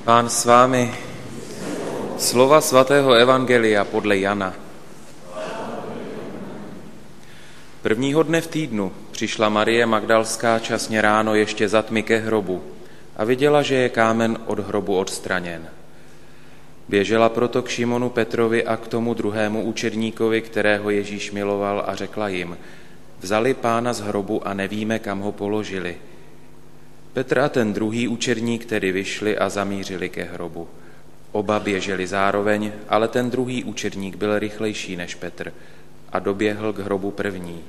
Pán s vámi. Slova svatého Evangelia podle Jana. Prvního dne v týdnu přišla Marie Magdalská časně ráno ještě za tmy ke hrobu a viděla, že je kámen od hrobu odstraněn. Běžela proto k Šimonu Petrovi a k tomu druhému učedníkovi, kterého Ježíš miloval a řekla jim, vzali pána z hrobu a nevíme, kam ho položili – Petr a ten druhý učedník tedy vyšli a zamířili ke hrobu. Oba běželi zároveň, ale ten druhý učedník byl rychlejší než Petr a doběhl k hrobu první.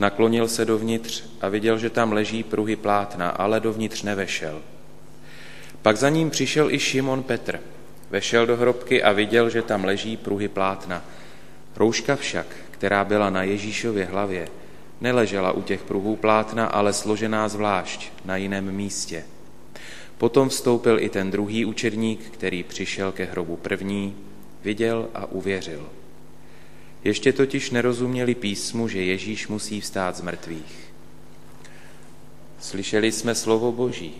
Naklonil se dovnitř a viděl, že tam leží pruhy plátna, ale dovnitř nevešel. Pak za ním přišel i Šimon Petr. Vešel do hrobky a viděl, že tam leží pruhy plátna. Rouška však, která byla na Ježíšově hlavě, neležela u těch pruhů plátna, ale složená zvlášť na jiném místě. Potom vstoupil i ten druhý učedník, který přišel ke hrobu první, viděl a uvěřil. Ještě totiž nerozuměli písmu, že Ježíš musí vstát z mrtvých. Slyšeli jsme slovo Boží.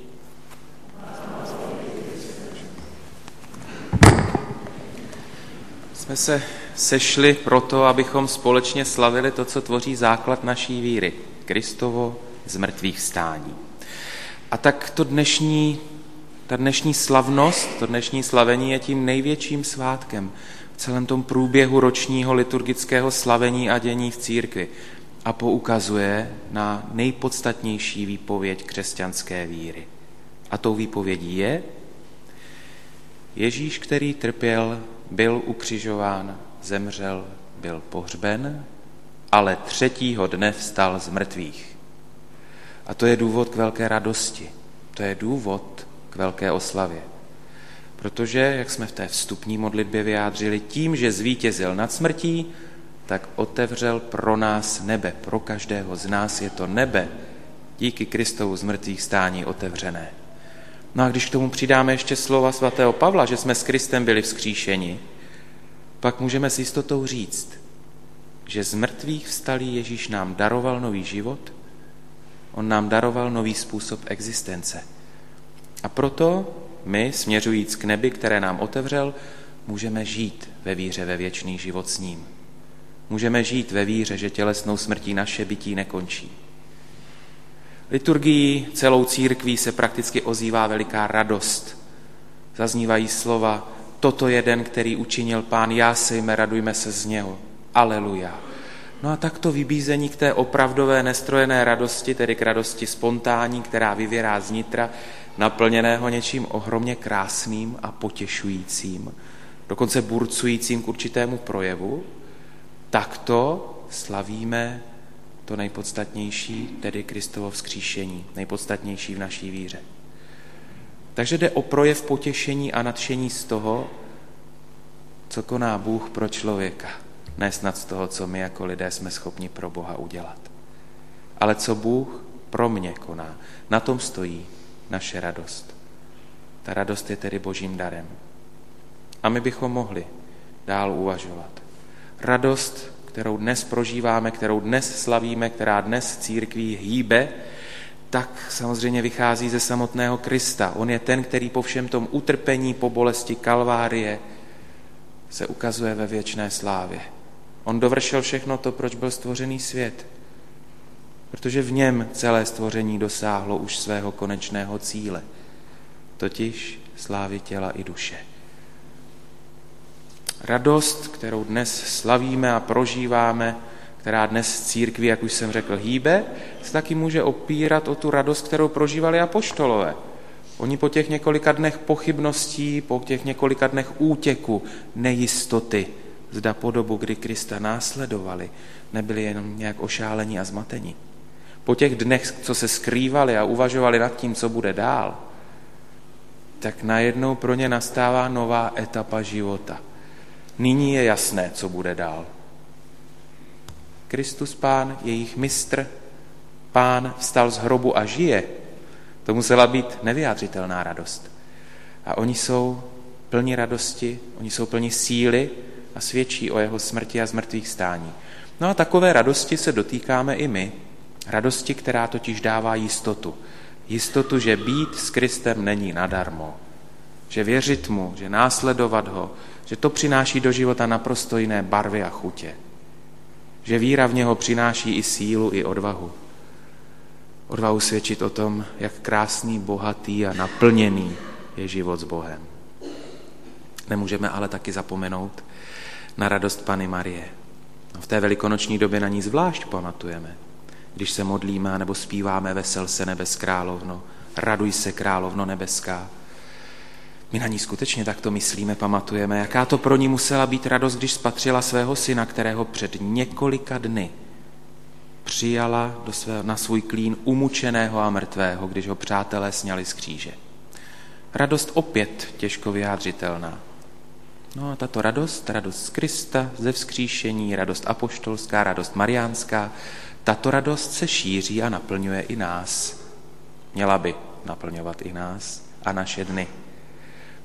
Jsme se sešli proto, abychom společně slavili to, co tvoří základ naší víry, Kristovo z mrtvých stání. A tak to dnešní, ta dnešní slavnost, to dnešní slavení je tím největším svátkem v celém tom průběhu ročního liturgického slavení a dění v církvi a poukazuje na nejpodstatnější výpověď křesťanské víry. A tou výpovědí je Ježíš, který trpěl, byl ukřižován zemřel, byl pohřben, ale třetího dne vstal z mrtvých. A to je důvod k velké radosti. To je důvod k velké oslavě. Protože, jak jsme v té vstupní modlitbě vyjádřili, tím, že zvítězil nad smrtí, tak otevřel pro nás nebe. Pro každého z nás je to nebe díky Kristovu z mrtvých stání otevřené. No a když k tomu přidáme ještě slova svatého Pavla, že jsme s Kristem byli vzkříšeni, pak můžeme s jistotou říct, že z mrtvých vstalý Ježíš nám daroval nový život, on nám daroval nový způsob existence. A proto my, směřujíc k nebi, které nám otevřel, můžeme žít ve víře ve věčný život s ním. Můžeme žít ve víře, že tělesnou smrtí naše bytí nekončí. Liturgii celou církví se prakticky ozývá veliká radost. Zaznívají slova toto je den, který učinil pán, já sejme, radujme se z něho. Aleluja. No a takto vybízení k té opravdové nestrojené radosti, tedy k radosti spontánní, která vyvěrá z nitra, naplněného něčím ohromně krásným a potěšujícím, dokonce burcujícím k určitému projevu, takto slavíme to nejpodstatnější, tedy Kristovo vzkříšení, nejpodstatnější v naší víře. Takže jde o projev potěšení a nadšení z toho, co koná Bůh pro člověka. Ne snad z toho, co my jako lidé jsme schopni pro Boha udělat. Ale co Bůh pro mě koná. Na tom stojí naše radost. Ta radost je tedy božím darem. A my bychom mohli dál uvažovat. Radost, kterou dnes prožíváme, kterou dnes slavíme, která dnes církví hýbe, tak samozřejmě vychází ze samotného Krista. On je ten, který po všem tom utrpení, po bolesti Kalvárie se ukazuje ve věčné slávě. On dovršil všechno to, proč byl stvořený svět. Protože v něm celé stvoření dosáhlo už svého konečného cíle, totiž slávy těla i duše. Radost, kterou dnes slavíme a prožíváme, která dnes církví, jak už jsem řekl, hýbe, se taky může opírat o tu radost, kterou prožívali apoštolové. Oni po těch několika dnech pochybností, po těch několika dnech útěku, nejistoty, zda po dobu, kdy Krista následovali, nebyli jenom nějak ošálení a zmatení. Po těch dnech, co se skrývali a uvažovali nad tím, co bude dál, tak najednou pro ně nastává nová etapa života. Nyní je jasné, co bude dál. Kristus Pán, jejich mistr, Pán vstal z hrobu a žije, to musela být nevyjádřitelná radost. A oni jsou plní radosti, oni jsou plní síly a svědčí o jeho smrti a zmrtvých stání. No a takové radosti se dotýkáme i my. Radosti, která totiž dává jistotu. Jistotu, že být s Kristem není nadarmo. Že věřit mu, že následovat ho, že to přináší do života naprosto jiné barvy a chutě. Že víra v něho přináší i sílu, i odvahu. Odvahu svědčit o tom, jak krásný, bohatý a naplněný je život s Bohem. Nemůžeme ale taky zapomenout na radost Pany Marie. No, v té velikonoční době na ní zvlášť pamatujeme. Když se modlíme nebo zpíváme Vesel se nebes královno, raduj se královno nebeská. My na ní skutečně takto myslíme, pamatujeme, jaká to pro ní musela být radost, když spatřila svého syna, kterého před několika dny přijala do své, na svůj klín umučeného a mrtvého, když ho přátelé sněli z kříže. Radost opět těžko vyjádřitelná. No a tato radost, radost z Krista, ze vzkříšení, radost apoštolská, radost mariánská, tato radost se šíří a naplňuje i nás. Měla by naplňovat i nás a naše dny.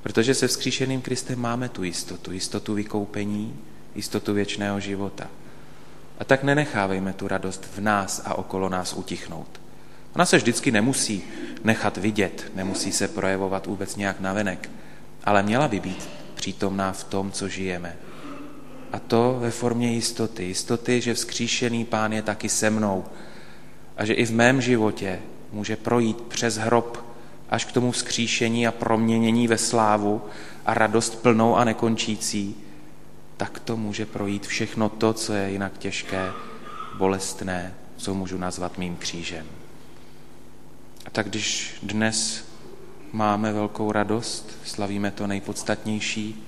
Protože se vzkříšeným Kristem máme tu jistotu, jistotu vykoupení, jistotu věčného života. A tak nenechávejme tu radost v nás a okolo nás utichnout. Ona se vždycky nemusí nechat vidět, nemusí se projevovat vůbec nějak navenek, ale měla by být přítomná v tom, co žijeme. A to ve formě jistoty. Jistoty, že vzkříšený pán je taky se mnou a že i v mém životě může projít přes hrob až k tomu vzkříšení a proměnění ve slávu a radost plnou a nekončící, tak to může projít všechno to, co je jinak těžké, bolestné, co můžu nazvat mým křížem. A tak když dnes máme velkou radost, slavíme to nejpodstatnější,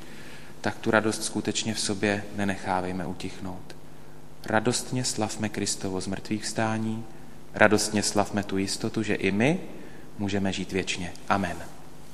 tak tu radost skutečně v sobě nenechávejme utichnout. Radostně slavme Kristovo z mrtvých stání, radostně slavme tu jistotu, že i my můžeme žít věčně. Amen.